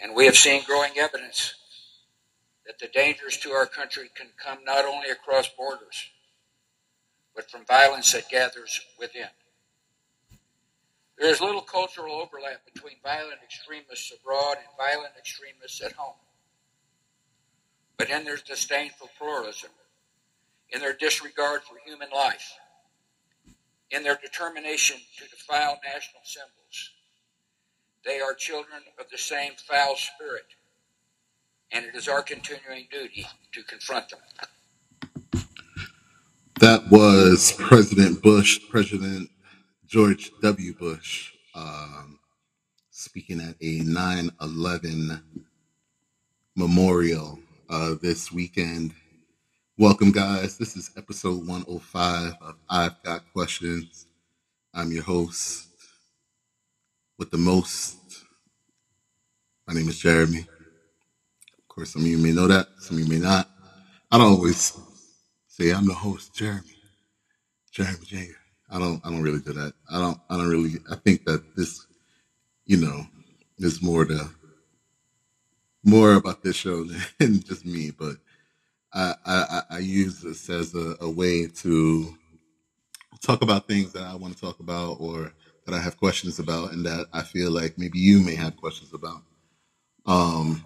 And we have seen growing evidence that the dangers to our country can come not only across borders, but from violence that gathers within. There is little cultural overlap between violent extremists abroad and violent extremists at home. But in their disdain for pluralism, in their disregard for human life, in their determination to defile national symbols, they are children of the same foul spirit, and it is our continuing duty to confront them. That was President Bush, President George W. Bush, um, speaking at a 9 11 memorial uh, this weekend. Welcome, guys. This is episode 105 of I've Got Questions. I'm your host with the most. My name is Jeremy. Of course, some of you may know that, some of you may not. I don't always say I'm the host, Jeremy. Jeremy Jr. I don't I don't really do that. I don't I don't really I think that this you know is more the more about this show than just me, but I I, I use this as a, a way to talk about things that I want to talk about or that I have questions about and that I feel like maybe you may have questions about. Um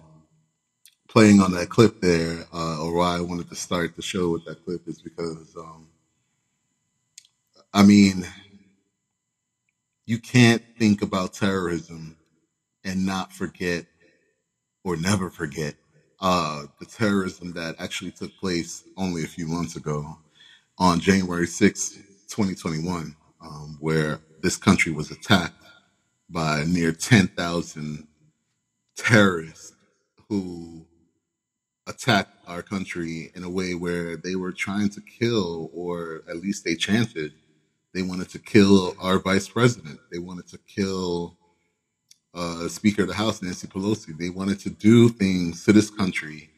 playing on that clip there, uh, or why I wanted to start the show with that clip is because um I mean, you can't think about terrorism and not forget or never forget uh, the terrorism that actually took place only a few months ago on January 6, 2021, um, where this country was attacked by near 10,000 terrorists who attacked our country in a way where they were trying to kill, or at least they chanted, they wanted to kill our vice president. They wanted to kill uh, Speaker of the House, Nancy Pelosi. They wanted to do things to this country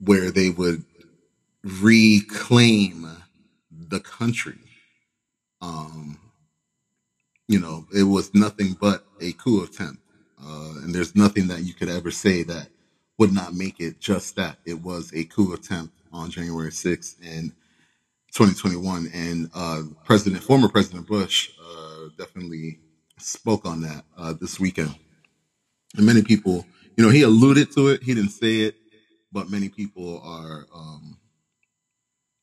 where they would reclaim the country. Um, you know, it was nothing but a coup attempt. Uh, and there's nothing that you could ever say that would not make it just that. It was a coup attempt on January 6th. And 2021, and uh, President, former President Bush, uh, definitely spoke on that uh, this weekend. And many people, you know, he alluded to it. He didn't say it, but many people are, um,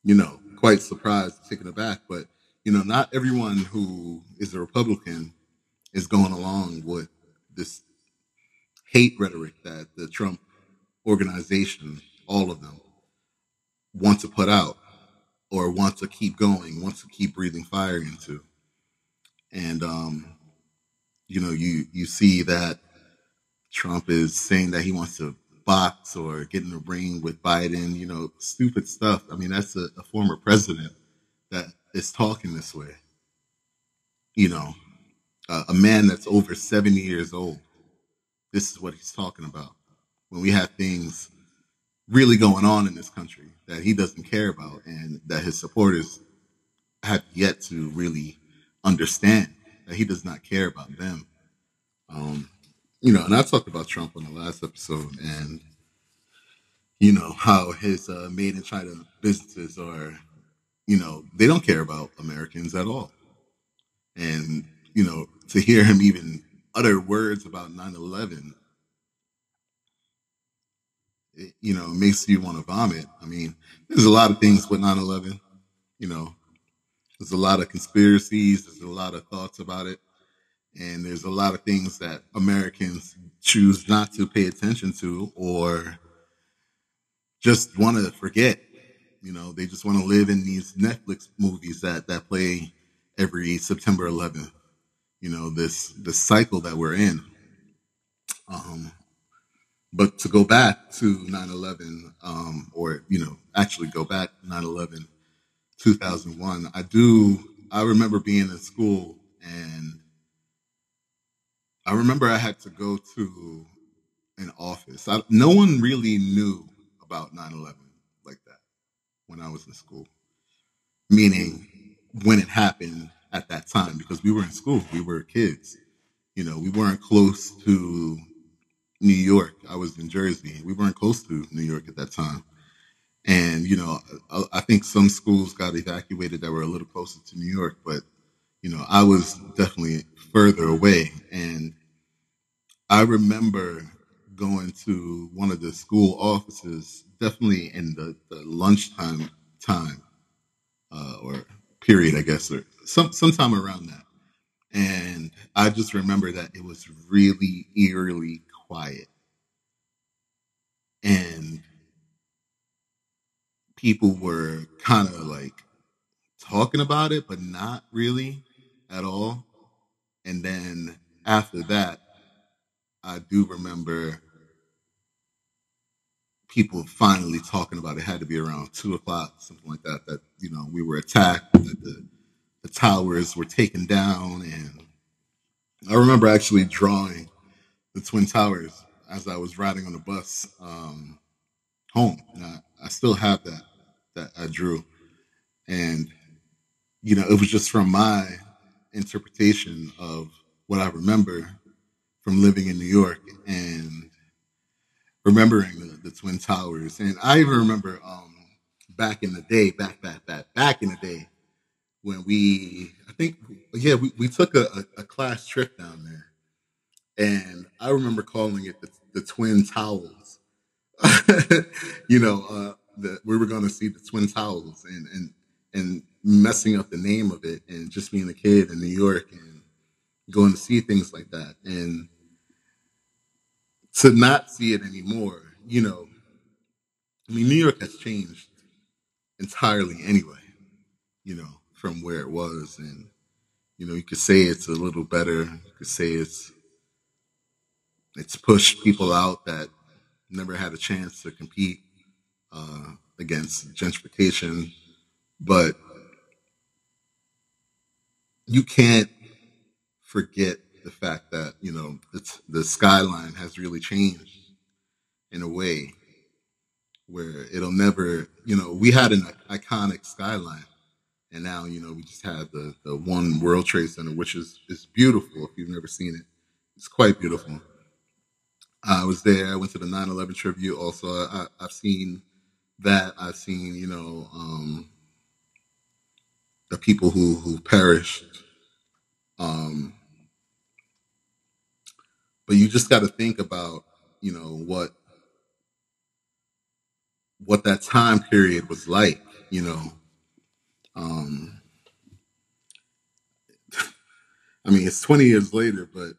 you know, quite surprised, taken aback. But you know, not everyone who is a Republican is going along with this hate rhetoric that the Trump organization, all of them, want to put out or wants to keep going, wants to keep breathing fire into. And um, you know, you you see that Trump is saying that he wants to box or get in the ring with Biden, you know, stupid stuff. I mean, that's a, a former president is talking this way. You know, uh, a man that's over 70 years old. This is what he's talking about. When we have things really going on in this country that he doesn't care about and that his supporters have yet to really understand that he does not care about them. Um, you know, and I talked about Trump on the last episode and, you know, how his uh, made in China businesses are, you know, they don't care about Americans at all. And, you know, to hear him even utter words about 9 11 you know, makes you want to vomit. I mean, there's a lot of things with 9/11. You know, there's a lot of conspiracies. There's a lot of thoughts about it, and there's a lot of things that Americans choose not to pay attention to or just want to forget. You know, they just want to live in these Netflix movies that that play every September 11th. You know, this the cycle that we're in. Um, but to go back to 9-11 um, or you know actually go back 9-11 2001 i do i remember being in school and i remember i had to go to an office I, no one really knew about 9-11 like that when i was in school meaning when it happened at that time because we were in school we were kids you know we weren't close to New York. I was in Jersey. We weren't close to New York at that time. And, you know, I, think some schools got evacuated that were a little closer to New York, but, you know, I was definitely further away. And I remember going to one of the school offices, definitely in the, the lunchtime time uh, or period, I guess, or some sometime around that. And I just remember that it was really eerily quiet, and people were kind of like talking about it, but not really at all. And then after that, I do remember people finally talking about it. it had to be around two o'clock, something like that. That you know we were attacked, that the the towers were taken down, and I remember actually drawing the twin towers as I was riding on the bus um, home. I, I still have that that I drew, and you know it was just from my interpretation of what I remember from living in New York and remembering the, the Twin Towers. And I even remember um, back in the day, back, back, back, back in the day, when we, I think, yeah, we, we took a, a, a class trip down there. And I remember calling it the, the Twin Towels. you know, uh, that we were going to see the Twin Towers and, and, and messing up the name of it and just being a kid in New York and going to see things like that. And to not see it anymore, you know, I mean, New York has changed entirely anyway, you know, from where it was. And, you know, you could say it's a little better. You could say it's, it's pushed people out that never had a chance to compete uh, against gentrification. But you can't forget the fact that, you know, it's, the skyline has really changed in a way where it'll never, you know, we had an iconic skyline, and now you know we just have the the one World Trade Center, which is is beautiful. If you've never seen it, it's quite beautiful. I was there. I went to the 9/11 tribute. Also, I, I've seen that. I've seen, you know, um, the people who who perished. Um, but you just got to think about, you know, what what that time period was like, you know. Um, I mean, it's 20 years later, but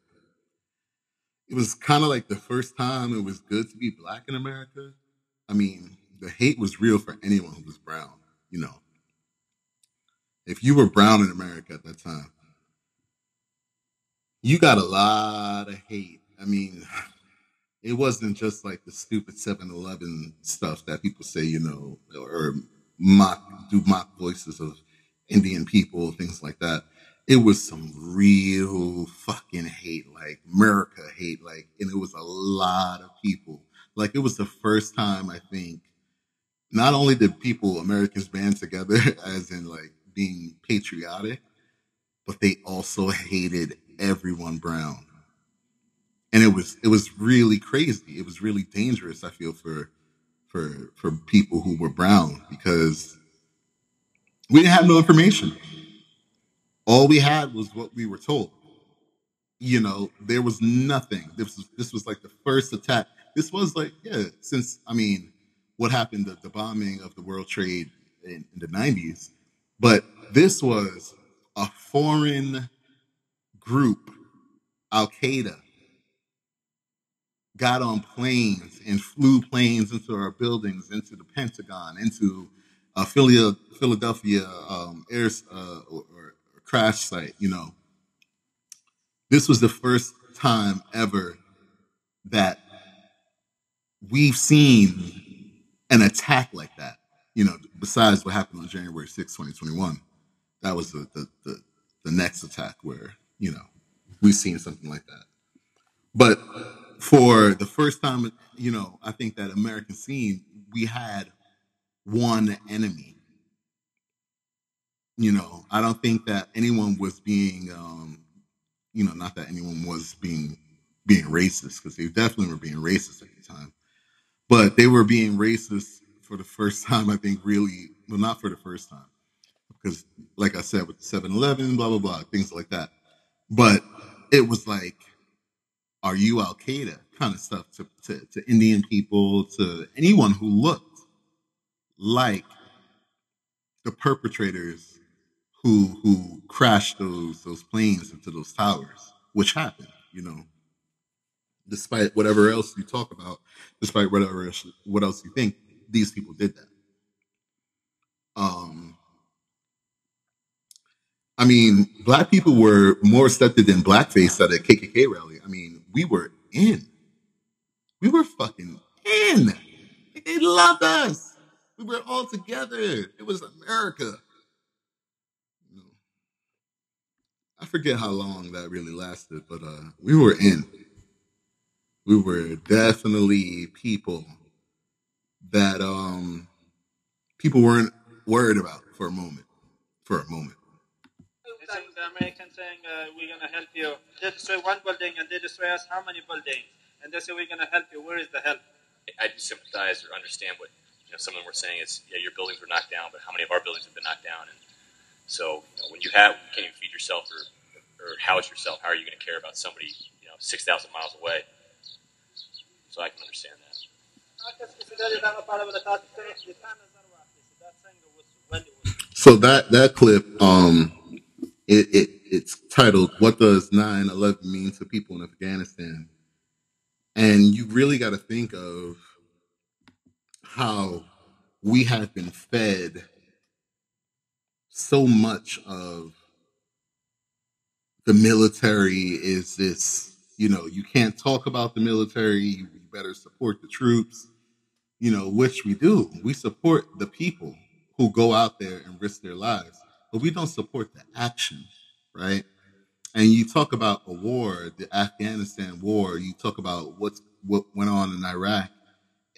it was kind of like the first time it was good to be black in America. I mean, the hate was real for anyone who was brown, you know. If you were brown in America at that time, you got a lot of hate. I mean, it wasn't just like the stupid 7-Eleven stuff that people say, you know, or mock do mock voices of Indian people, things like that. It was some real fucking hate, like America hate, like, and it was a lot of people. Like it was the first time I think not only did people Americans band together as in like being patriotic, but they also hated everyone brown and it was it was really crazy. It was really dangerous. I feel for for for people who were brown because we didn't have no information. All we had was what we were told. You know, there was nothing. This was this was like the first attack. This was like yeah, since I mean, what happened the, the bombing of the World Trade in, in the nineties, but this was a foreign group, Al Qaeda got on planes and flew planes into our buildings, into the Pentagon, into a Philadelphia um, air uh, or, or crash site. You know, this was the first time ever that we've seen an attack like that. You know, besides what happened on January 6, 2021, that was the, the, the, the next attack where, you know, we've seen something like that. But for the first time, you know, I think that American scene, we had one enemy. You know, I don't think that anyone was being, um, you know, not that anyone was being being racist because they definitely were being racist at the time. But they were being racist for the first time, I think, really, well, not for the first time. Because, like I said, with the 7 Eleven, blah, blah, blah, things like that. But it was like, are you Al Qaeda kind of stuff to, to, to Indian people, to anyone who looked like the perpetrators who who crashed those those planes into those towers, which happened, you know. Despite whatever else you talk about, despite whatever else, what else you think, these people did that. Um, I mean, black people were more accepted than blackface at a KKK rally. I mean, we were in. We were fucking in. They loved us. We were all together. It was America. I forget how long that really lasted, but uh, we were in. We were definitely people that um people weren't worried about for a moment. For a moment. This the American saying, uh, we're going to help you. They destroy one building and they destroy us how many buildings? And they say, we're going to help you. Where is the help? I do sympathize or understand what you know. Some of them were saying is, yeah, your buildings were knocked down, but how many of our buildings have been knocked down? And so, you know, when you have, you can't even feed yourself or, or house yourself, how are you going to care about somebody, you know, six thousand miles away? So I can understand that. So that that clip, um, it, it it's titled "What Does 9/11 Mean to People in Afghanistan?" And you really got to think of how we have been fed so much of the military is this, you know, you can't talk about the military, you better support the troops, you know, which we do. We support the people who go out there and risk their lives, but we don't support the action, right? And you talk about a war, the Afghanistan war, you talk about what's what went on in Iraq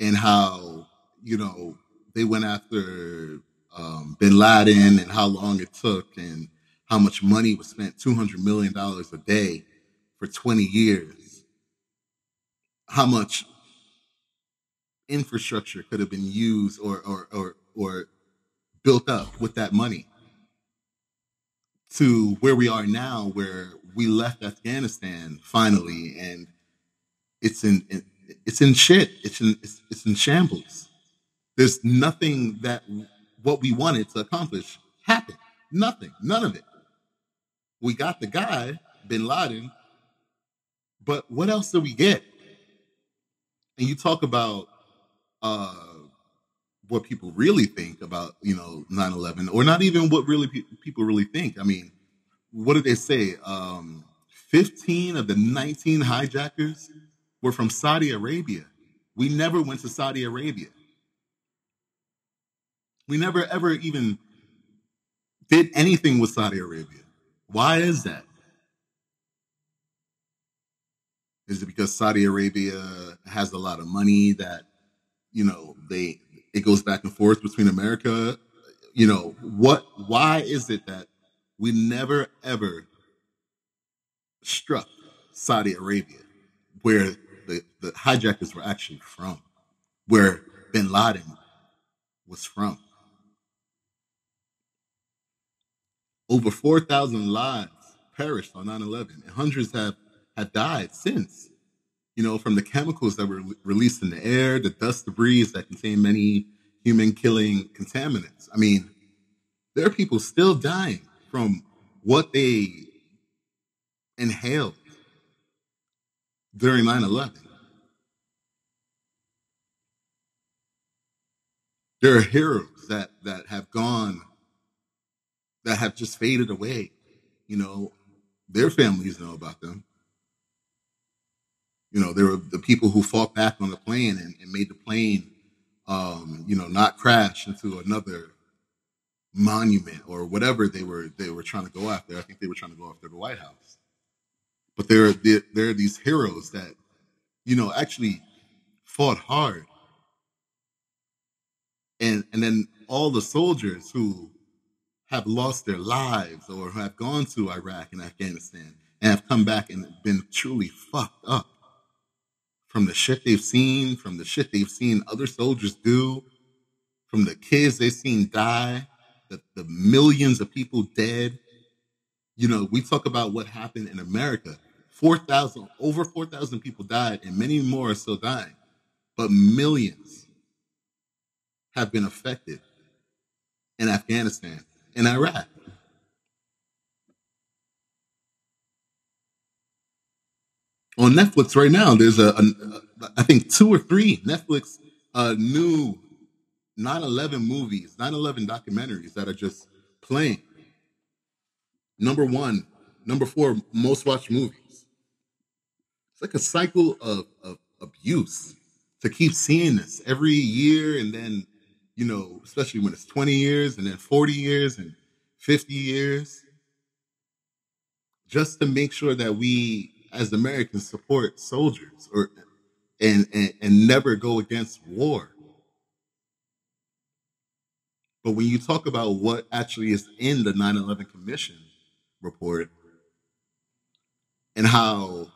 and how, you know, they went after um, bin Laden and how long it took and how much money was spent $200 million a day for 20 years. How much infrastructure could have been used or, or, or, or built up with that money to where we are now, where we left Afghanistan finally, and it's in, it's in shit. It's in it's, it's in shambles. There's nothing that what we wanted to accomplish happened. Nothing. None of it. We got the guy, Bin Laden, but what else did we get? And you talk about uh, what people really think about, you know, 9-11, or not even what really pe- people really think. I mean, what did they say? Um, 15 of the 19 hijackers were from Saudi Arabia. We never went to Saudi Arabia. We never ever even did anything with Saudi Arabia. Why is that? Is it because Saudi Arabia has a lot of money that, you know, they it goes back and forth between America? You know, what why is it that we never ever struck Saudi Arabia, where the, the hijackers were actually from, where bin Laden was from? Over 4,000 lives perished on 9 11, and hundreds have, have died since. You know, from the chemicals that were released in the air, the dust debris that contain many human killing contaminants. I mean, there are people still dying from what they inhaled during 9 11. There are heroes that, that have gone, that have just faded away. You know, their families know about them. You know, there were the people who fought back on the plane and, and made the plane, um, you know, not crash into another monument or whatever they were they were trying to go after. I think they were trying to go after the White House. But there are there, there are these heroes that, you know, actually fought hard. And and then all the soldiers who have lost their lives or have gone to Iraq and Afghanistan and have come back and been truly fucked up from the shit they've seen, from the shit they've seen other soldiers do, from the kids they've seen die, the, the millions of people dead. You know, we talk about what happened in America. 4,000, over 4,000 people died, and many more are still dying. But millions have been affected in Afghanistan and Iraq. On Netflix right now, there's a, a I think two or three Netflix uh, new 9/11 movies, 9/11 documentaries that are just playing. Number one, number four, most watched movies. It's like a cycle of, of abuse to keep seeing this every year, and then you know, especially when it's 20 years, and then 40 years, and 50 years, just to make sure that we, as Americans, support soldiers or and and, and never go against war. But when you talk about what actually is in the 9 11 Commission report and how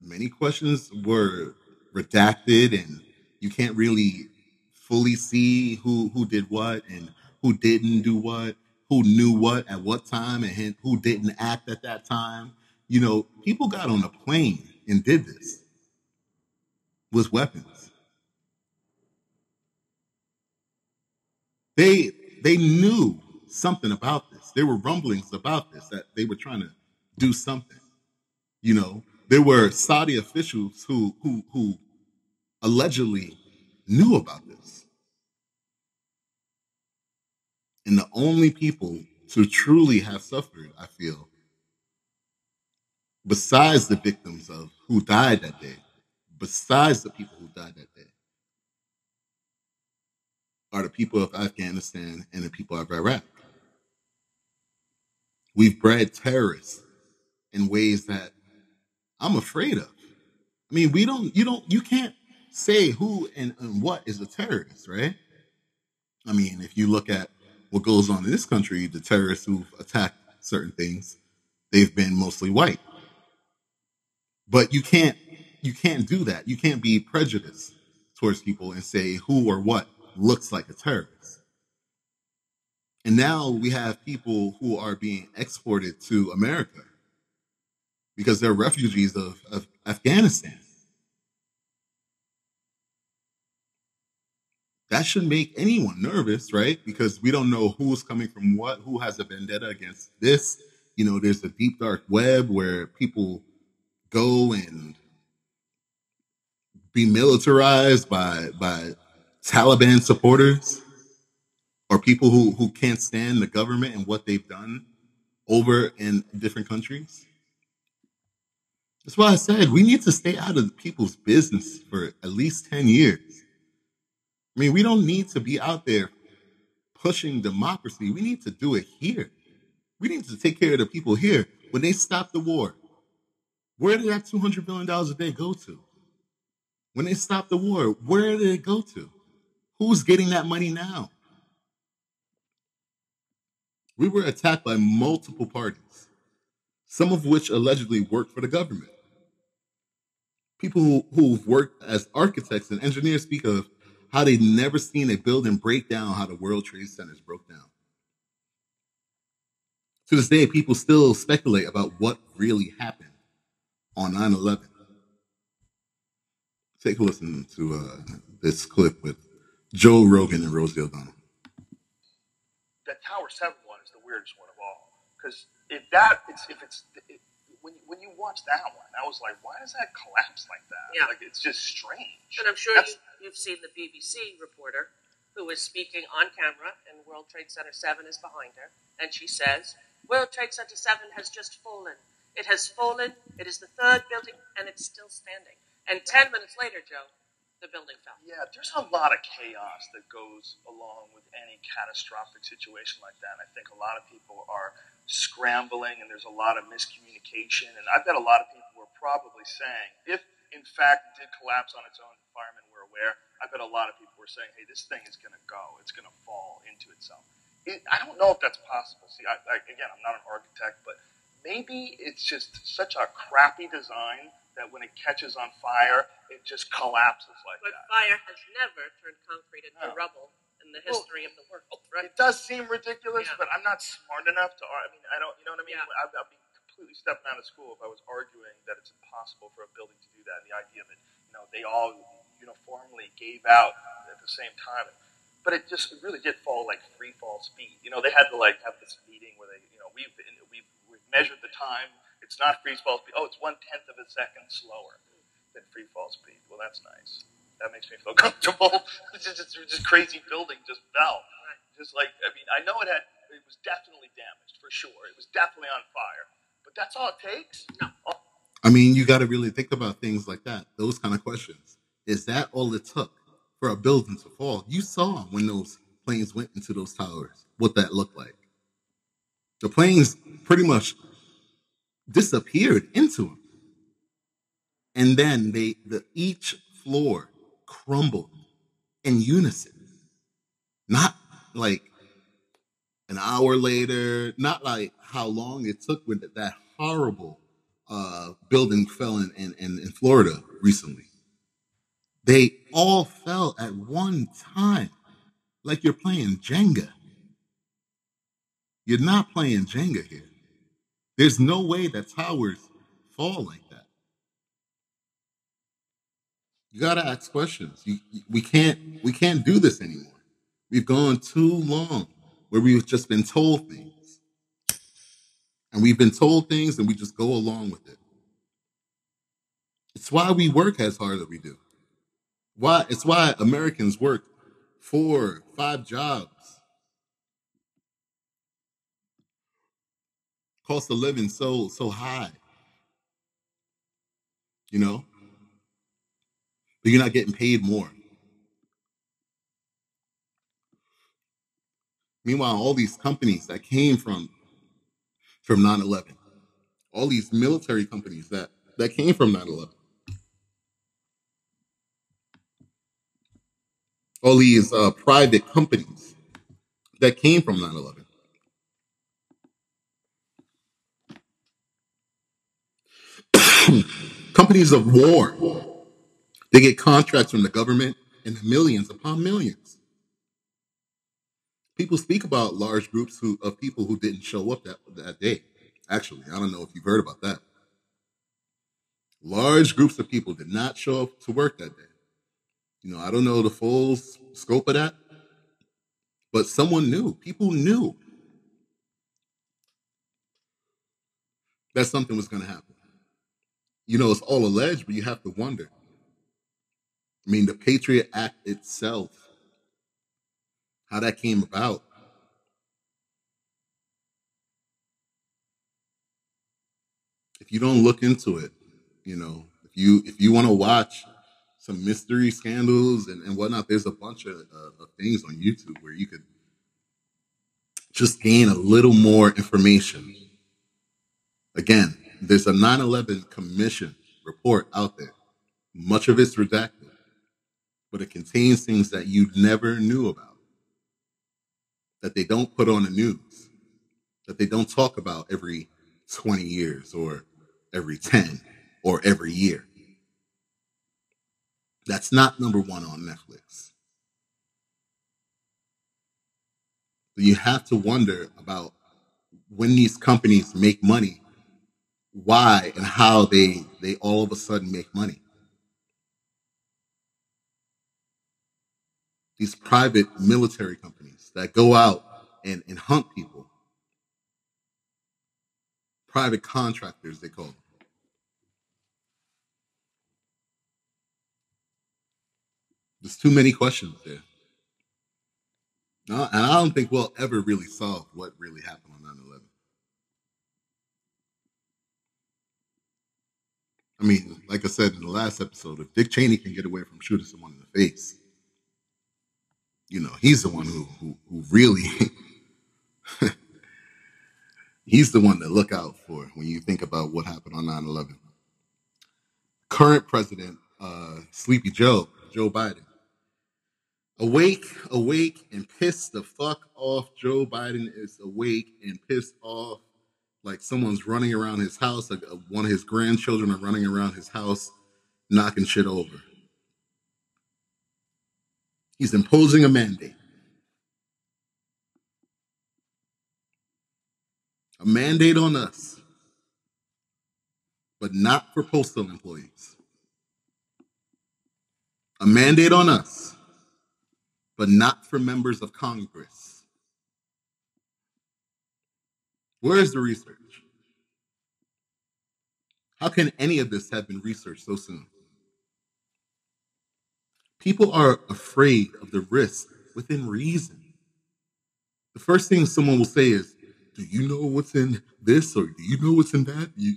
many questions were redacted and you can't really fully see who, who did what and who didn't do what, who knew what at what time and who didn't act at that time. You know, people got on a plane and did this with weapons. They they knew something about this. There were rumblings about this that they were trying to do something. You know, there were Saudi officials who who who allegedly knew about this. And the only people to truly have suffered, I feel, besides the victims of who died that day, besides the people who died that day, are the people of Afghanistan and the people of Iraq. We've bred terrorists in ways that I'm afraid of. I mean, we don't, you don't, you can't say who and, and what is a terrorist, right? I mean, if you look at what goes on in this country, the terrorists who've attacked certain things, they've been mostly white. But you can't you can't do that. You can't be prejudiced towards people and say who or what looks like a terrorist. And now we have people who are being exported to America because they're refugees of, of Afghanistan. That should make anyone nervous, right? Because we don't know who's coming from what, who has a vendetta against this. You know, there's a deep dark web where people go and be militarized by by Taliban supporters or people who, who can't stand the government and what they've done over in different countries. That's why I said we need to stay out of people's business for at least 10 years. I mean, we don't need to be out there pushing democracy. We need to do it here. We need to take care of the people here. When they stop the war, where did that $200 billion a day go to? When they stopped the war, where did it go to? Who's getting that money now? We were attacked by multiple parties, some of which allegedly work for the government. People who, who've worked as architects and engineers speak of how they've never seen a building break down how the World Trade Centers broke down. To this day, people still speculate about what really happened on 9 11. Take a listen to uh, this clip with Joe Rogan and Rosie O'Donnell. That Tower 7 one is the weirdest one of all. Because if that, it's, if it's, it, when, when you watch that one, I was like, why does that collapse like that? Yeah. Like, it's just strange. And I'm sure That's- you, you've seen the BBC reporter who is speaking on camera, and World Trade Center 7 is behind her, and she says, World Trade Center 7 has just fallen. It has fallen. It is the third building, and it's still standing. And 10 minutes later, Joe, the building fell. Yeah, there's a lot of chaos that goes along with any catastrophic situation like that. And I think a lot of people are scrambling and there's a lot of miscommunication. And I bet a lot of people were probably saying, if in fact it did collapse on its own, the firemen were aware, I bet a lot of people were saying, hey, this thing is going to go. It's going to fall into itself. It, I don't know if that's possible. See, I, I, again, I'm not an architect, but maybe it's just such a crappy design that when it catches on fire, it just collapses like But that. But fire has never turned concrete into No. rubble in the Well, history of the world, right? It does seem ridiculous, Yeah. but I'm not smart enough to. I mean, I don't. You know what I mean? Yeah. I'd, I'd be completely stepping out of school if I was arguing that it's impossible for a building to do that. And the idea that you know they all uniformly gave out at the same time, but it just it really did fall like free fall speed. You know, they had to like have this meeting where they, you know, we've we've, we've measured the time. It's not free fall speed. Oh, it's one tenth of a second slower than free fall speed. Well, that's nice. That makes me feel comfortable. It's just, it's just crazy building just fell. Just like I mean, I know it had it was definitely damaged for sure. It was definitely on fire. But that's all it takes. No. I mean, you got to really think about things like that. Those kind of questions. Is that all it took for a building to fall? You saw when those planes went into those towers what that looked like. The planes pretty much disappeared into them, and then they the each floor crumbled in unison. Not like an hour later, not like how long it took when that horrible uh, building fell in, in, in Florida recently. They all fell at one time, like you're playing Jenga. You're not playing Jenga here. There's no way that towers fall like that. You gotta ask questions. You, we can't we can't do this anymore. We've gone too long where we've just been told things. And we've been told things and we just go along with it. It's why we work as hard as we do. Why it's why Americans work four, five jobs. Cost of living so so high. You know? But you're not getting paid more. Meanwhile, all these companies that came from from 9/11, all these military companies that that came from 9/11, all these uh, private companies that came from 9/11. companies of war. They get contracts from the government in the millions upon millions. People speak about large groups who, of people who didn't show up that, that day. Actually, I don't know if you've heard about that. Large groups of people did not show up to work that day. You know, I don't know the full scope of that, but someone knew. People knew that something was going to happen. You know, it's all alleged, but you have to wonder. I mean, the Patriot Act itself, how that came about. If you don't look into it, you know, if you if you want to watch some mystery scandals and, and whatnot, there's a bunch of, uh, of things on YouTube where you could just gain a little more information. Again, there's a 9/11 Commission report out there. Much of it's redacted, but it contains things that you never knew about, that they don't put on the news, that they don't talk about every 20 years or every 10 or every year. That's not number one on Netflix. You have to wonder about when these companies make money, why and how they they all of a sudden make money. These private military companies that go out and, and hunt people. Private contractors, they call them. There's too many questions there. No, and I don't think we'll ever really solve what really happened on 9 11. I mean, like I said in the last episode, if Dick Cheney can get away from shooting someone in the face, you know, he's the one who who, who really he's the one to look out for when you think about what happened on 9-11 current president uh, sleepy joe joe biden. Awake awake and piss the fuck off. Joe biden is awake and pissed off like someone's running around his house, like uh, one of his grandchildren are running around his house, knocking shit over. He's imposing a mandate. A mandate on us, but not for postal employees. A mandate on us, but not for members of Congress. Where is the research? How can any of this have been researched so soon? People are afraid of the risk within reason. The first thing someone will say is, Do you know what's in this or do you know what's in that? You,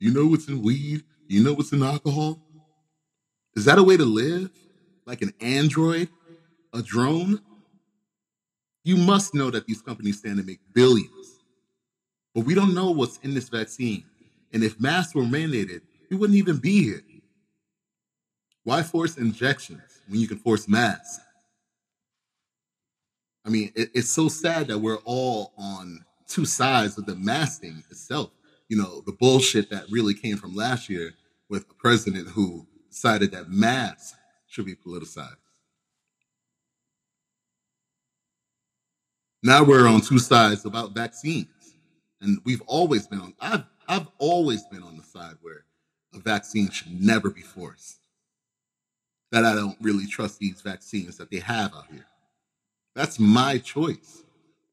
you know what's in weed? You know what's in alcohol? Is that a way to live? Like an android? A drone? You must know that these companies stand to make billions. But we don't know what's in this vaccine. And if masks were mandated, we wouldn't even be here. Why force injections when you can force masks? I mean, it, it's so sad that we're all on two sides of the masking itself. You know, the bullshit that really came from last year with a president who decided that masks should be politicized. Now we're on two sides about vaccines. And we've always been on I've I've always been on the side where a vaccine should never be forced. That I don't really trust these vaccines that they have out here. That's my choice.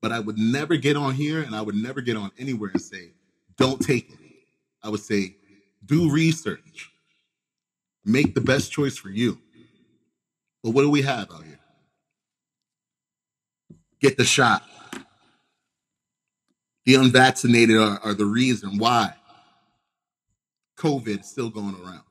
But I would never get on here and I would never get on anywhere and say, don't take it. I would say, do research. Make the best choice for you. But what do we have out here? Get the shot. The unvaccinated are, are the reason why COVID is still going around.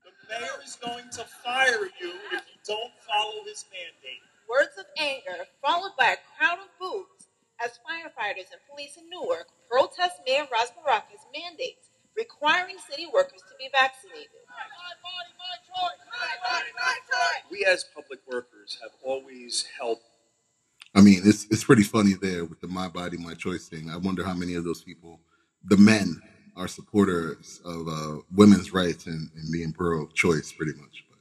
The mayor is going to fire you if you don't follow his mandate. Words of anger, followed by a crowd of boos, as firefighters and police in Newark protest Mayor Ras Baraka's mandates requiring city workers to be vaccinated. We as public workers have always helped. I mean, it's it's pretty funny there with the "my body, my choice" thing. I wonder how many of those people, the men, are supporters of uh, women's rights and, and being pro-choice, pretty much. But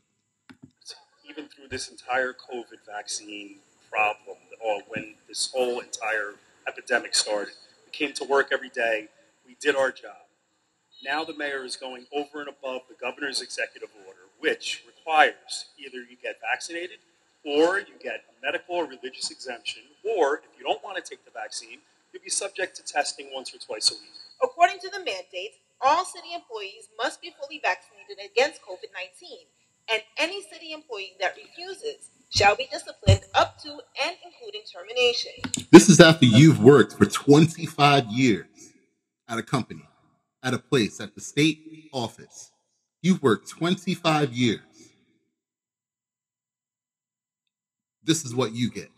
even through this entire COVID vaccine problem, or when this whole entire epidemic started, we came to work every day. We did our job. Now the mayor is going over and above the governor's executive order, which requires either you get vaccinated or you get a medical or religious exemption, or if you don't want to take the vaccine, you'll be subject to testing once or twice a week. According to the mandates, all city employees must be fully vaccinated against COVID 19, and any city employee that refuses shall be disciplined up to and including termination. this is after you've worked for 25 years at a company, at a place, at the state office. You've worked 25 years. This is what you get.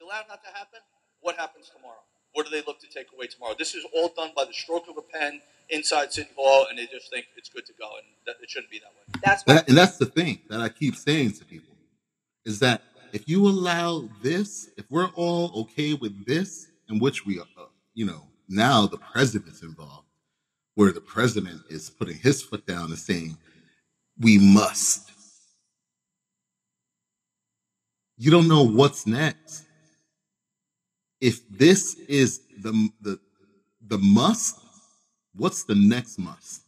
allow that to happen, what happens tomorrow? What do they look to take away tomorrow? This is all done by the stroke of a pen inside City Hall, and they just think it's good to go, and that, it shouldn't be that way. That's why That, and that's the thing that I keep saying to people is that if you allow this, if we're all okay with this, in which we are, uh, you know, now the president's involved, where the president is putting his foot down and saying, we must. You don't know what's next. If this is the, the, the must, what's the next must?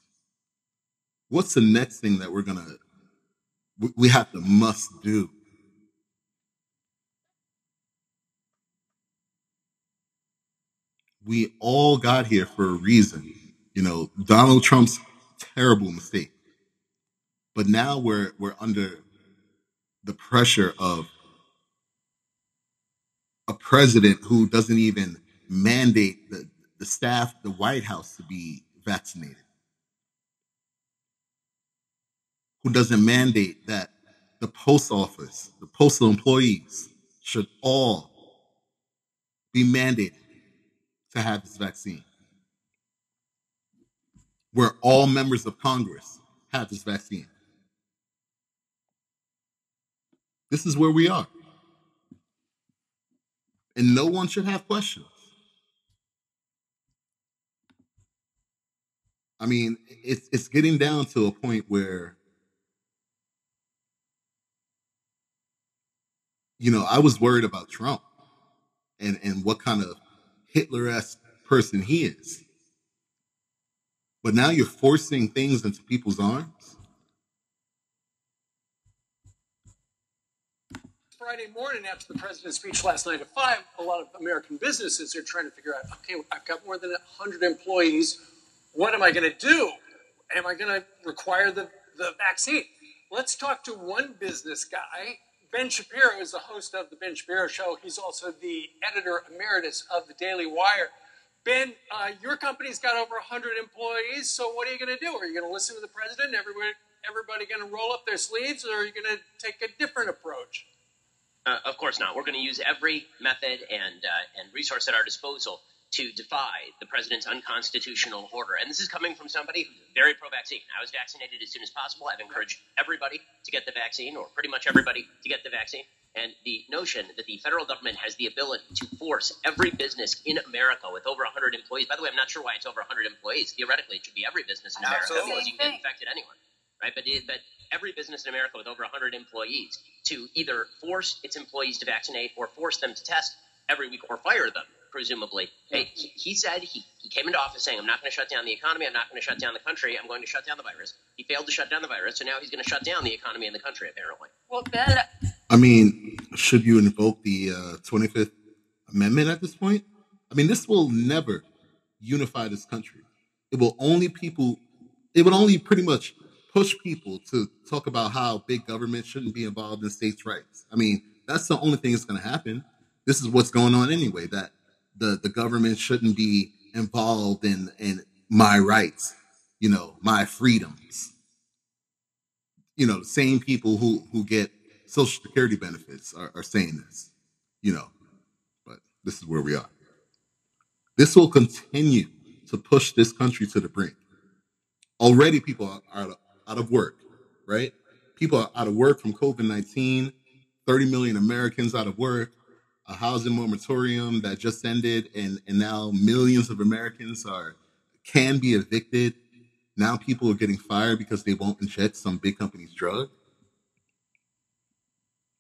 What's the next thing that we're going to we- we have to must do. We all got here for a reason. You know, Donald Trump's terrible mistake. But now we're we're under the pressure of a president who doesn't even mandate the, the staff, the White House to be vaccinated. Who doesn't mandate that the post office, the postal employees should all be mandated to have this vaccine. Where all members of Congress have this vaccine. This is where we are. and no one should have questions. I mean, it's it's getting down to a point where you know, I was worried about Trump and and what kind of Hitler-esque person he is. But now you're forcing things into people's arms. Friday morning after the president's speech last night at 5, a lot of American businesses are trying to figure out okay, I've got more than 100 employees. What am I going to do? Am I going to require the, the vaccine? Let's talk to one business guy. Ben Shapiro is the host of The Ben Shapiro Show. He's also the editor emeritus of The Daily Wire. Ben, uh, your company's got over 100 employees, so what are you going to do? Are you going to listen to the president? Everybody, everybody going to roll up their sleeves, or are you going to take a different approach? Uh, of course not. We're going to use every method and uh, and resource at our disposal to defy the president's unconstitutional order. And this is coming from somebody who's very pro vaccine. I was vaccinated as soon as possible. I've encouraged everybody to get the vaccine, or pretty much everybody to get the vaccine. And the notion that the federal government has the ability to force every business in America with over 100 employees, by the way, I'm not sure why it's over 100 employees. Theoretically, it should be every business in America Absolutely. because you can get infected anywhere. Right, but it, but every business in America with over 100 employees to either force its employees to vaccinate or force them to test every week or fire them presumably. Hey, he, he said he, he came into office saying, I'm not going to shut down the economy. I'm not going to shut down the country. I'm going to shut down the virus. He failed to shut down the virus, so now he's going to shut down the economy and the country, apparently. Well, Ben, I mean, should you invoke the uh, 25th Amendment at this point? I mean, this will never unify this country. It will only people, it would only pretty much push people to talk about how big government shouldn't be involved in states' rights. I mean, that's the only thing that's going to happen. This is what's going on anyway. That the the government shouldn't be involved in in my rights, you know, my freedoms. You know, the same people who who get social security benefits are, are saying this, you know, but this is where we are. This will continue to push this country to the brink. Already, people are out of, out of work, right? People are out of work from COVID 19, 30 million Americans out of work, a housing moratorium that just ended, and, and now millions of Americans are can be evicted. Now people are getting fired because they won't inject some big company's drug.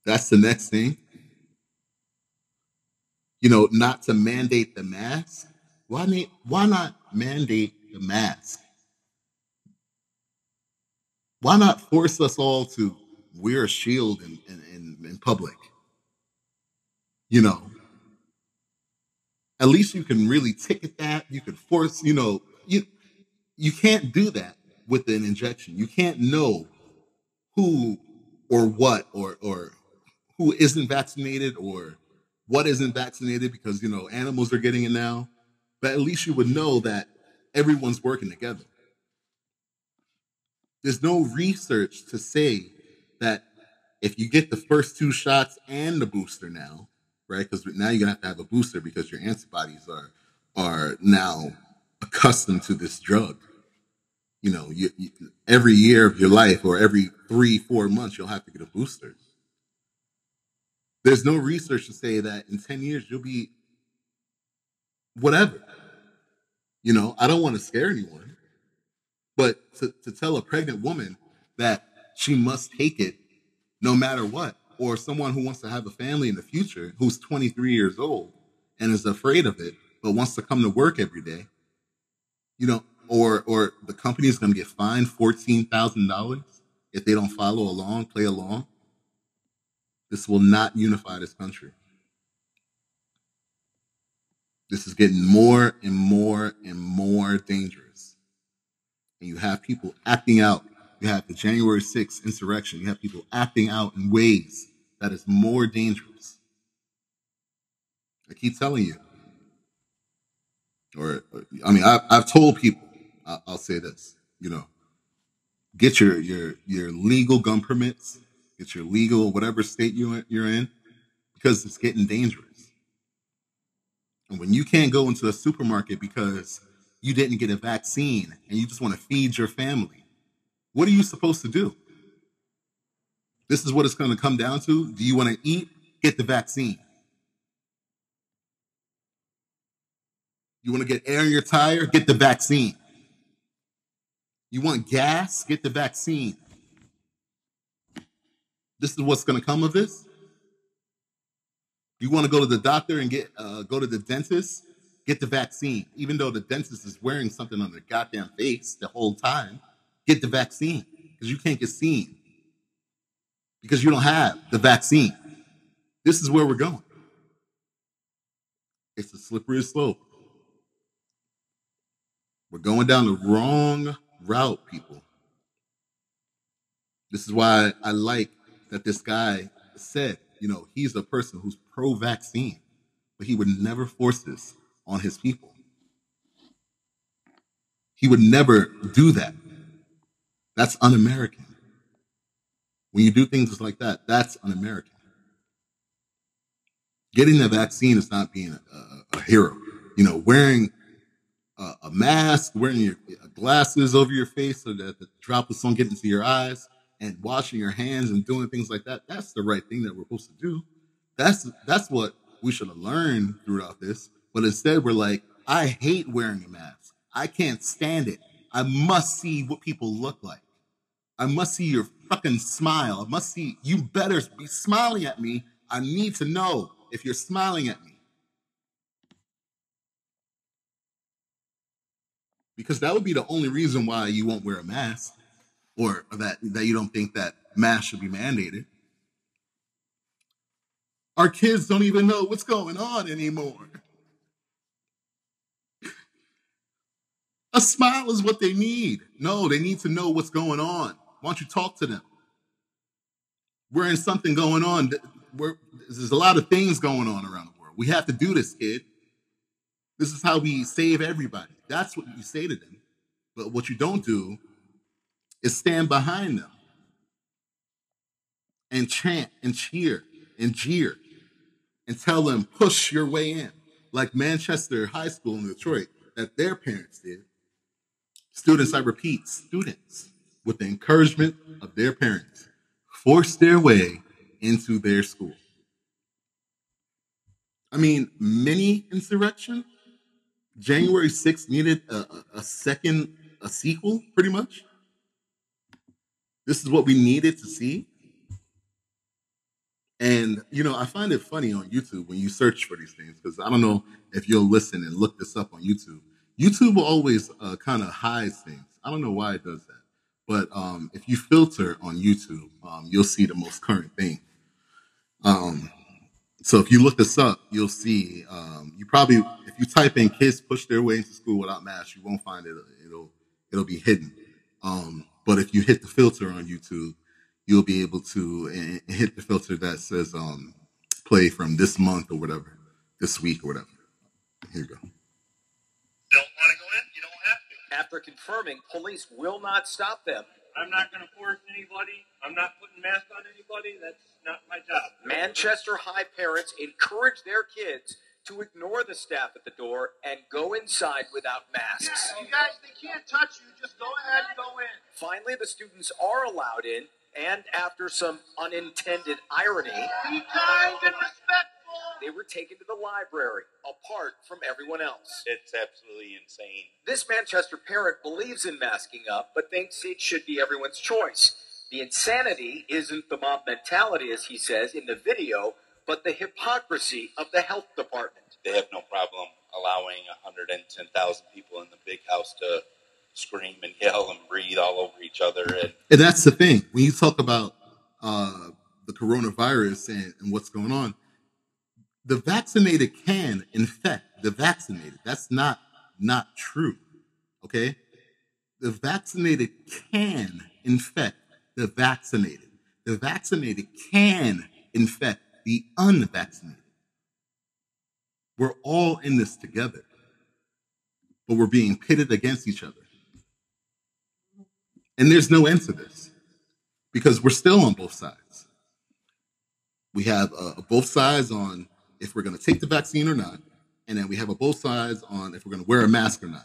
That's the next thing. You know, not to mandate the mask. Why, why not mandate the mask? Why not force us all to wear a shield in, in, in, in public? You know, at least you can really ticket that. You can force, you know, you you can't do that with an injection. You can't know who or what or or who isn't vaccinated or what isn't vaccinated because you know animals are getting it now. But at least you would know that everyone's working together. There's no research to say that if you get the first two shots and the booster now, right? Because now you're gonna have to have a booster because your antibodies are are now accustomed to this drug. You know, you, you, every year of your life or every three, four months, you'll have to get a booster. There's no research to say that in 10 years you'll be whatever. You know, I don't want to scare anyone, but to, to tell a pregnant woman that she must take it no matter what, or someone who wants to have a family in the future who's 23 years old and is afraid of it, but wants to come to work every day, you know, or or the company is going to get fined fourteen thousand dollars if they don't follow along, play along. This will not unify this country. This is getting more and more and more dangerous. And you have people acting out. You have the January 6th insurrection. You have people acting out in ways that is more dangerous. I keep telling you. Or, I mean, I, I've told people. I'll say this. You know, get your your your legal gun permits. Get your legal whatever state you you're in, because it's getting dangerous. And when you can't go into a supermarket because you didn't get a vaccine and you just want to feed your family, what are you supposed to do? This is what it's going to come down to. Do you want to eat? Get the vaccine. You want to get air in your tire? Get the vaccine. You want gas? Get the vaccine. This is what's going to come of this. You want to go to the doctor and get uh, go to the dentist? Get the vaccine. Even though the dentist is wearing something on their goddamn face the whole time, get the vaccine because you can't get seen because you don't have the vaccine. This is where we're going. It's a slippery slope. We're going down the wrong route, people. This is why I like that this guy said, you know, he's a person who's pro vaccine, but he would never force this on his people. He would never do that. That's un American. When you do things like that, that's un American. Getting the vaccine is not being a, a, a hero. You know, wearing a, a mask, wearing your glasses over your face so that the droplets don't get into your eyes, and washing your hands and doing things like that. That's the right thing that we're supposed to do. That's that's what we should have learned throughout this. But instead, we're like, I hate wearing a mask. I can't stand it. I must see what people look like. I must see your fucking smile. I must see you better be smiling at me. I need to know if you're smiling at me. Because that would be the only reason why you won't wear a mask or that, that you don't think that masks should be mandated. Our kids don't even know what's going on anymore. A smile is what they need. No, they need to know what's going on. Why don't you talk to them? We're in something going on. We're, there's a lot of things going on around the world. We have to do this, kid. This is how we save everybody. That's what you say to them. But what you don't do is stand behind them and chant and cheer and jeer and tell them, push your way in, like Manchester High School in Detroit, that their parents did. Students, I repeat, students, with the encouragement of their parents, forced their way into their school. I mean, mini insurrection. January 6th needed a, a second, a sequel, pretty much. This is what we needed to see. And you know, I find it funny on YouTube when you search for these things because I don't know if you'll listen and look this up on YouTube. YouTube will always uh, kind of hide things. I don't know why it does that, but um, if you filter on YouTube, um, you'll see the most current thing. Um, so if you look this up, you'll see. Um, you probably, if you type in "kids push their way into school without masks," you won't find it. It'll it'll be hidden. Um, but if you hit the filter on YouTube, you'll be able to uh, hit the filter that says um, play from this month or whatever, this week or whatever. Here you go. Don't want to go in? You don't have to. After confirming police will not stop them. I'm not going to force anybody. I'm not putting masks on anybody. That's not my job. Manchester High parents encourage their kids to ignore the staff at the door and go inside without masks. You guys, they can't touch you. Just go ahead and go in. Finally, the students are allowed in, and after some unintended irony, Be kind and respectful. they were taken to the library apart from everyone else. It's absolutely insane. This Manchester parent believes in masking up, but thinks it should be everyone's choice. The insanity isn't the mob mentality, as he says in the video, but the hypocrisy of the health department. They have no problem allowing 110,000 people in the big house to scream and yell and breathe all over each other. And And that's the thing. When you talk about uh, the coronavirus and, and what's going on, the vaccinated can infect the vaccinated. That's not not true. Okay? The vaccinated can infect the vaccinated. The vaccinated can infect the unvaccinated. We're all in this together, but we're being pitted against each other. And there's no end to this because we're still on both sides. We have uh, both sides on if we're going to take the vaccine or not, and then we have a both sides on if we're going to wear a mask or not.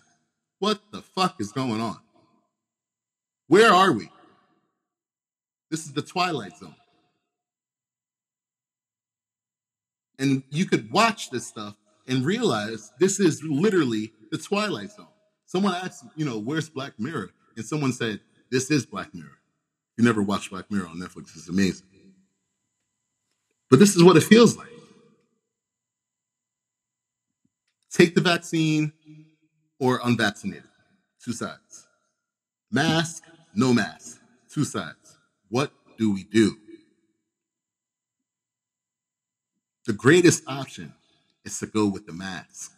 What the fuck is going on? Where are we? This is the twilight zone. And you could watch this stuff and realize this is literally the Twilight Zone. Someone asked, you know, where's Black Mirror? And someone said, this is Black Mirror. You never watched Black Mirror on Netflix. It's amazing. But this is what it feels like. Take the vaccine or unvaccinated. Two sides. Mask, no mask. Two sides. What do we do? The greatest option is to go with the mask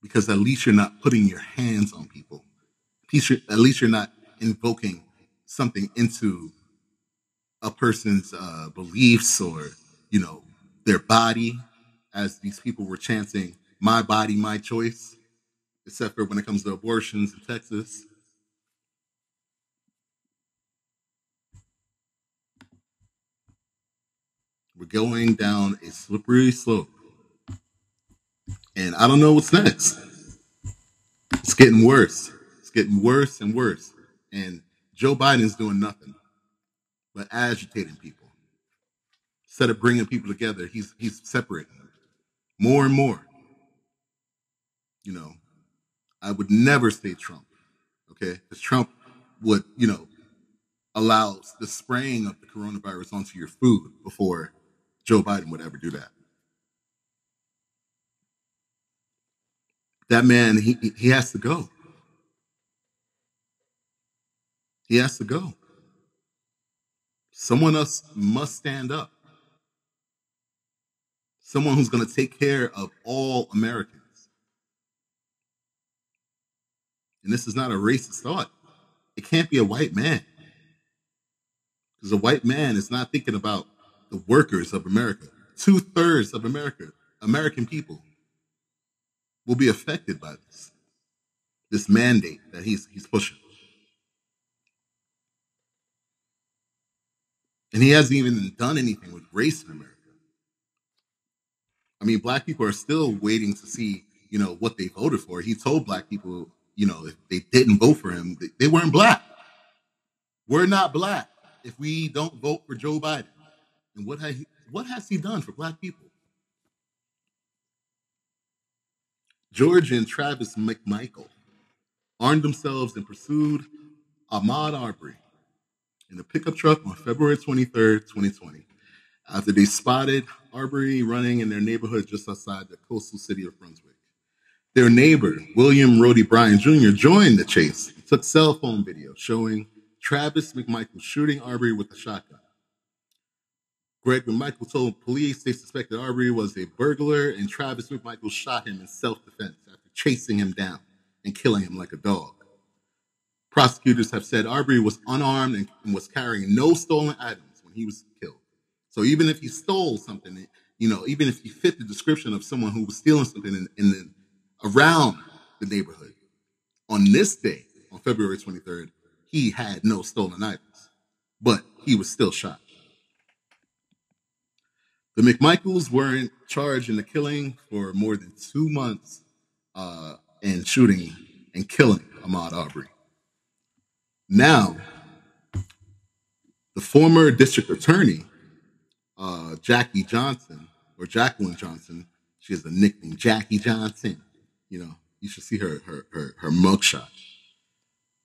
because at least you're not putting your hands on people. At least you're not invoking something into a person's uh, beliefs or, you know, their body, as these people were chanting, my body, my choice, except for when it comes to abortions in Texas. We're going down a slippery slope. And I don't know what's next. It's getting worse. It's getting worse and worse. And Joe Biden's doing nothing but agitating people. Instead of bringing people together, he's he's separating them more and more. You know, I would never say Trump, okay? Because Trump would, you know, allow the spraying of the coronavirus onto your food before Joe Biden would ever do that. That man, he he has to go. He has to go. Someone else must stand up. Someone who's going to take care of all Americans. And this is not a racist thought. It can't be a white man. Because a white man is not thinking about the workers of America. Two thirds of America, American people, will be affected by this, this mandate that he's, he's pushing. And he hasn't even done anything with race in America. I mean, black people are still waiting to see, you know, what they voted for. He told black people, you know, if they didn't vote for him, they weren't black. We're not black if we don't vote for Joe Biden. And what has he, what has he done for black people? George and Travis McMichael armed themselves and pursued Ahmaud Arbery in a pickup truck on February 23rd, 2020, after they spotted Arbery running in their neighborhood just outside the coastal city of Brunswick. Their neighbor, William Roddie Bryan Jr., joined the chase took cell phone video showing Travis McMichael shooting Arbery with a shotgun. Greg McMichael told police they suspected Arbery was a burglar, and Travis McMichael shot him in self defense after chasing him down and killing him like a dog. Prosecutors have said Arbery was unarmed and, and was carrying no stolen items when he was killed. So even if he stole something, you know, even if he fit the description of someone who was stealing something in, in the, around the neighborhood, on this day, on February 23rd, he had no stolen items, but he was still shot. The McMichaels weren't charged in the killing for more than two months uh, and shooting and killing Ahmaud Arbery. Now, the former district attorney, uh, Jackie Johnson, or Jacqueline Johnson, she has a nickname, Jackie Johnson. You know, you should see her her her, her mugshot.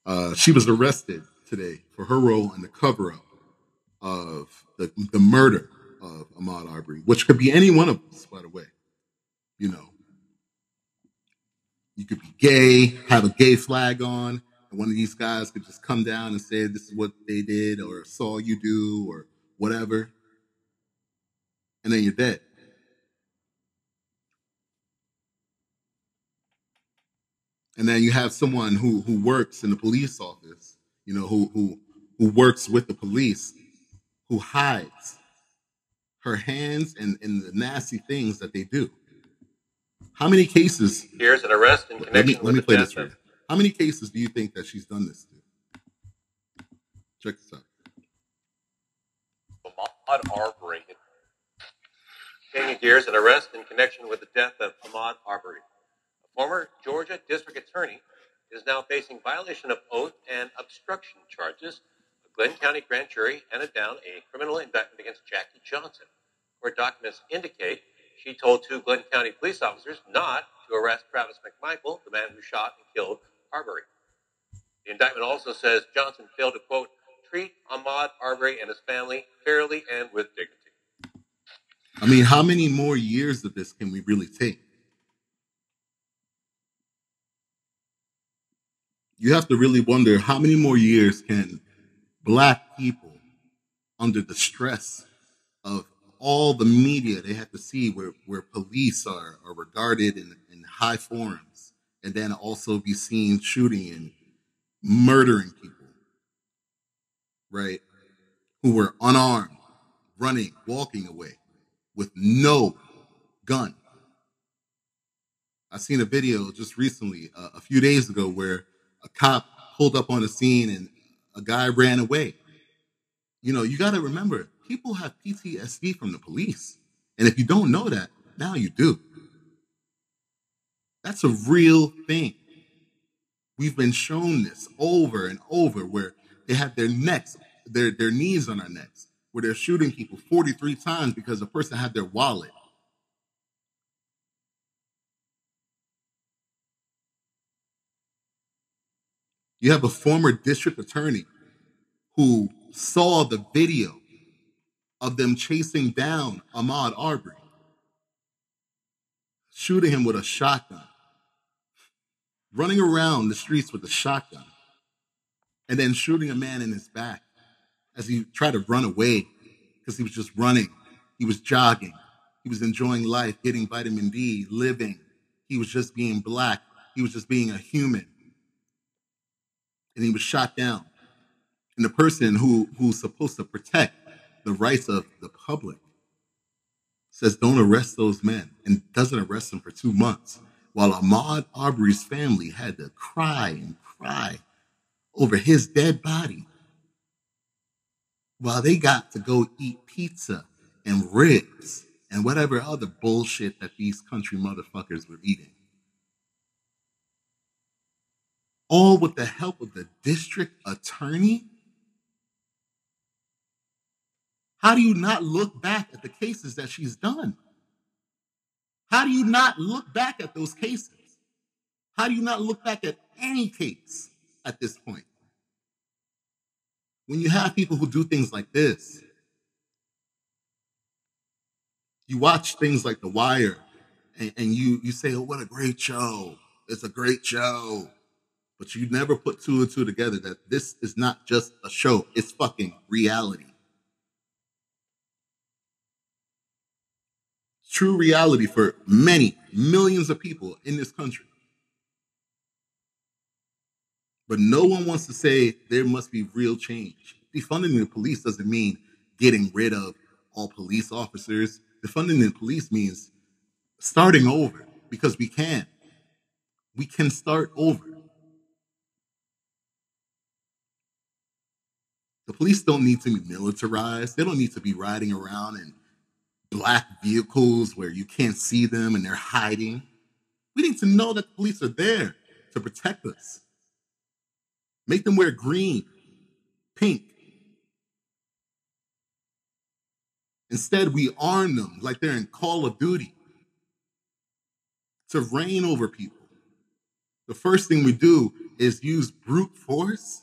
Uh, she was arrested today for her role in the cover up of the, the murder of Ahmaud Arbery, which could be any one of us, by the way. You know, you could be gay, have a gay flag on, and one of these guys could just come down and say, This is what they did, or saw you do, or whatever. And then you're dead. And then you have someone who, who works in the police office, you know, who, who, who works with the police, who hides her hands and, and the nasty things that they do. How many cases? Here's an arrest in connection let me, let me play this for you. How many cases do you think that she's done this to? Check this out. Ahmaud Arbery. Changing gears, an arrest in connection with the death of Ahmaud Arbery. A former Georgia district attorney is now facing violation of oath and obstruction charges. Glynn County grand jury handed down a criminal indictment against Jackie Johnson, where documents indicate she told two Glynn County police officers not to arrest Travis McMichael, the man who shot and killed Arbery. The indictment also says Johnson failed to, quote, treat Ahmaud Arbery and his family fairly and with dignity. I mean, how many more years of this can we really take? You have to really wonder how many more years can black people, under the stress of all the media they have to see where, where police are, are regarded in, in high forums, and then also be seen shooting and murdering people, right? Who were unarmed, running, walking away with no gun. I seen a video just recently, uh, a few days ago, where a cop pulled up on the scene and a guy ran away. You know, you got to remember, people have PTSD from the police. And if you don't know that, now you do. That's a real thing. We've been shown this over and over where they have their necks, their, their knees on our necks, where they're shooting people 43 times because a person had their wallet. You have a former district attorney who saw the video of them chasing down Ahmaud Arbery, shooting him with a shotgun, running around the streets with a shotgun, and then shooting a man in his back as he tried to run away because he was just running. He was jogging. He was enjoying life, getting vitamin D, living. He was just being black. He was just being a human. And he was shot down. And the person who, who's supposed to protect the rights of the public says, don't arrest those men and doesn't arrest them for two months. While Ahmaud Arbery's family had to cry and cry over his dead body while they got to go eat pizza and ribs and whatever other bullshit that these country motherfuckers were eating. All with the help of the district attorney? How do you not look back at the cases that she's done? How do you not look back at those cases? How do you not look back at any case at this point? when you have people who do things like this, you watch things like The Wire and, and you, you say, oh, what a great show. It's a great show. But you never put two and two together that this is not just a show, it's fucking reality. True reality for many, millions of people in this country. But no one wants to say there must be real change. Defunding the police doesn't mean getting rid of all police officers. Defunding the police means starting over because we can. We can start over. The police don't need to be militarized. They don't need to be riding around in black vehicles where you can't see them and they're hiding. We need to know that the police are there to protect us. Make them wear green, pink. Instead, we arm them like they're in Call of Duty to reign over people. The first thing we do is use brute force.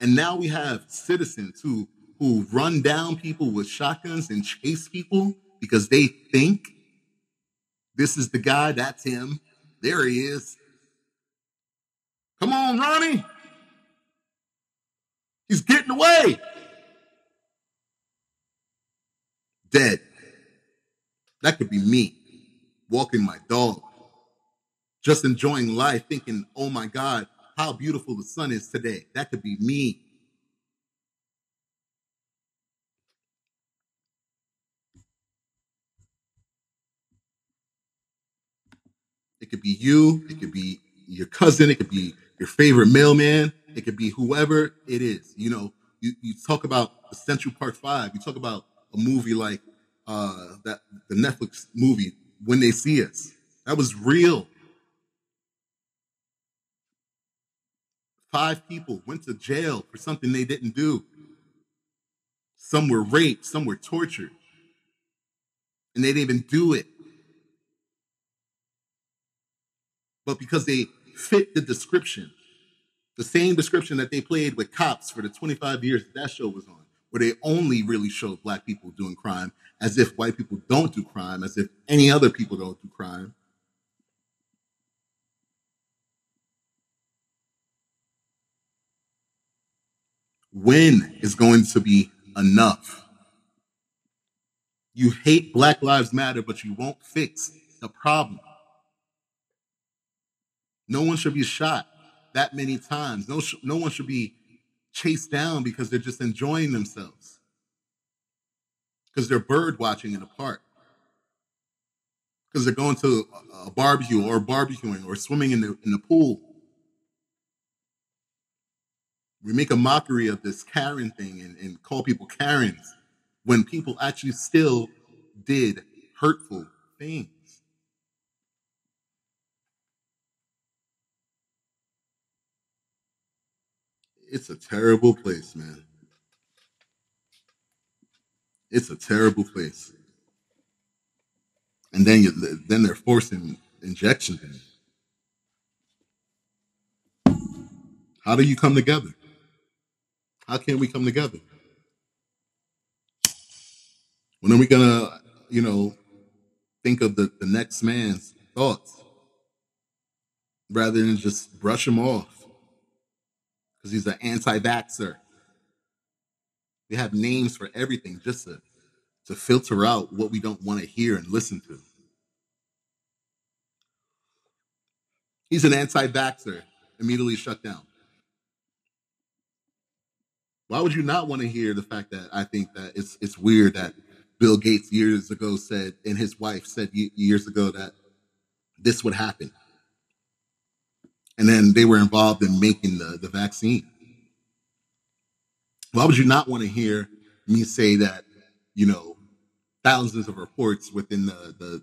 And now we have citizens who, who run down people with shotguns and chase people because they think this is the guy, that's him. There he is. Come on, Ronnie. He's getting away. Dead. That could be me walking my dog, just enjoying life, thinking, oh my God, how beautiful the sun is today. That could be me. It could be you, it could be your cousin, it could be your favorite mailman. It could be whoever it is. You know, you, you talk about Central Park Five. You talk about a movie like uh, that the Netflix movie When They See Us. That was real. Five people went to jail for something they didn't do. Some were raped, some were tortured. and they didn't even do it. But because they fit the description, the same description that they played with cops for the 25 years that, that show was on, where they only really showed black people doing crime as if white people don't do crime, as if any other people don't do crime. When is going to be enough? You hate Black Lives Matter, but you won't fix the problem. No one should be shot that many times. No, sh- no one should be chased down because they're just enjoying themselves. Because they're bird watching in a park. Because they're going to a, barbecue or barbecuing or swimming in the in the pool. We make a mockery of this Karen thing and, and call people Karens when people actually still did hurtful things. It's a terrible place, man. It's a terrible place. And then you, then they're forcing injections in. How do you come together? How can we come together? When are we gonna, you know, think of the, the next man's thoughts rather than just brush him off because he's an anti-vaxxer? We have names for everything just to, to filter out what we don't want to hear and listen to. He's an anti-vaxxer, immediately shut down. Why would you not want to hear the fact that I think that it's it's weird that Bill Gates years ago said, and his wife said years ago that this would happen. And then they were involved in making the, the vaccine. Why would you not want to hear me say that, you know, thousands of reports within the, the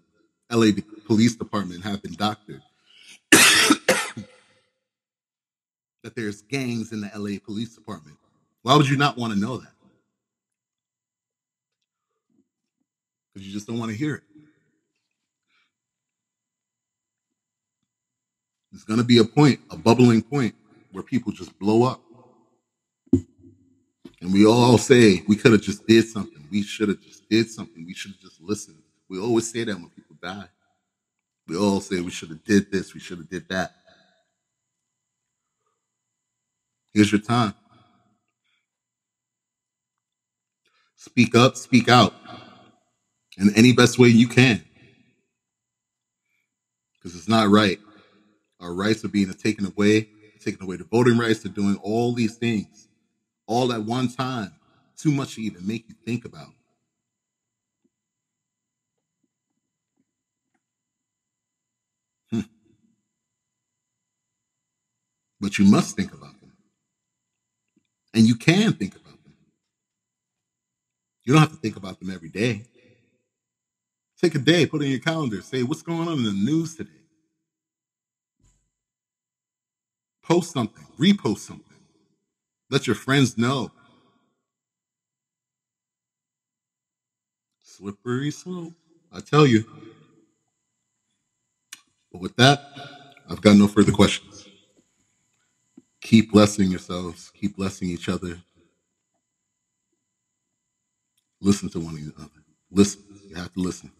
LA police department have been doctored? that there's gangs in the LA police department. Why would you not want to know that? because you just don't want to hear it. There's going to be a point, a bubbling point, where people just blow up. And we all say we could have just did something. We should have just did something. We should have just listened. We always say that when people die. We all say we should have did this. We should have did that. Here's your time. Speak up, speak out in any best way you can. Because it's not right. Our rights are being taken away, taken away the voting rights, to doing all these things all at one time. Too much to even make you think about. Hmm. But you must think about them. And you can think about. You don't have to think about them every day. Take a day, put it in your calendar, say, what's going on in the news today? Post something, repost something. Let your friends know. Slippery slope, I tell you. But with that, I've got no further questions. Keep blessing yourselves, keep blessing each other. Listen to one another. Listen. You have to listen.